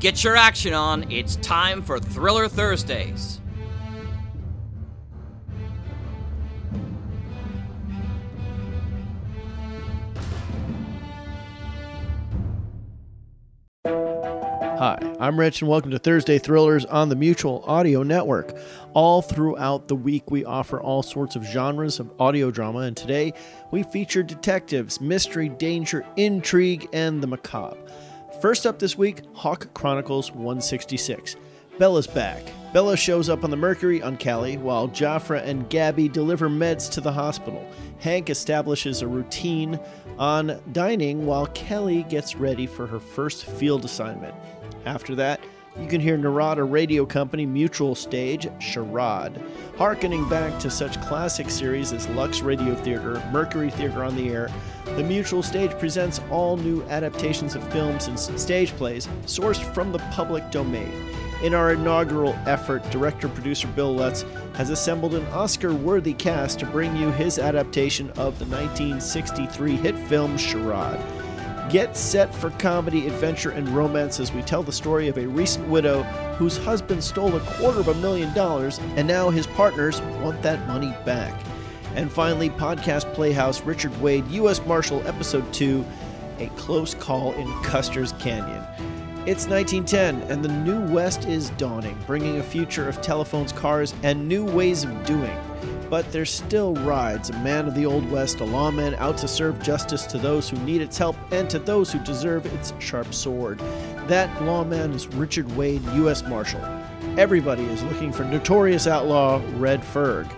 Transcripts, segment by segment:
Get your action on. It's time for Thriller Thursdays. Hi, I'm Rich, and welcome to Thursday Thrillers on the Mutual Audio Network. All throughout the week, we offer all sorts of genres of audio drama, and today we feature detectives, mystery, danger, intrigue, and the macabre. First up this week, Hawk Chronicles 166. Bella's back. Bella shows up on the Mercury on Callie, while Jafra and Gabby deliver meds to the hospital. Hank establishes a routine on dining while Kelly gets ready for her first field assignment. After that, you can hear Narada Radio Company Mutual Stage Charade, harkening back to such classic series as Lux Radio Theater, Mercury Theater on the Air. The Mutual Stage presents all new adaptations of films and stage plays sourced from the public domain. In our inaugural effort, director producer Bill Lutz has assembled an Oscar worthy cast to bring you his adaptation of the 1963 hit film Charade. Get set for comedy, adventure, and romance as we tell the story of a recent widow whose husband stole a quarter of a million dollars and now his partners want that money back. And finally, Podcast Playhouse Richard Wade, U.S. Marshal, Episode 2 A Close Call in Custer's Canyon. It's 1910, and the New West is dawning, bringing a future of telephones, cars, and new ways of doing. But there still rides a man of the Old West, a lawman out to serve justice to those who need its help and to those who deserve its sharp sword. That lawman is Richard Wade, U.S. Marshal. Everybody is looking for notorious outlaw Red Ferg,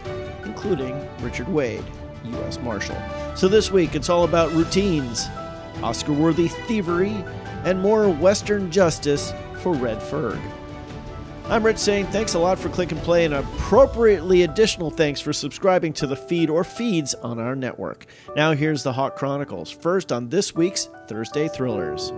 including Richard Wade, U.S. Marshal. So this week, it's all about routines, Oscar worthy thievery, and more Western justice for Red Ferg. I'm Rich saying thanks a lot for click and play, and appropriately additional thanks for subscribing to the feed or feeds on our network. Now, here's the Hawk Chronicles, first on this week's Thursday Thrillers.